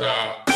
Every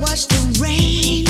watch the rain.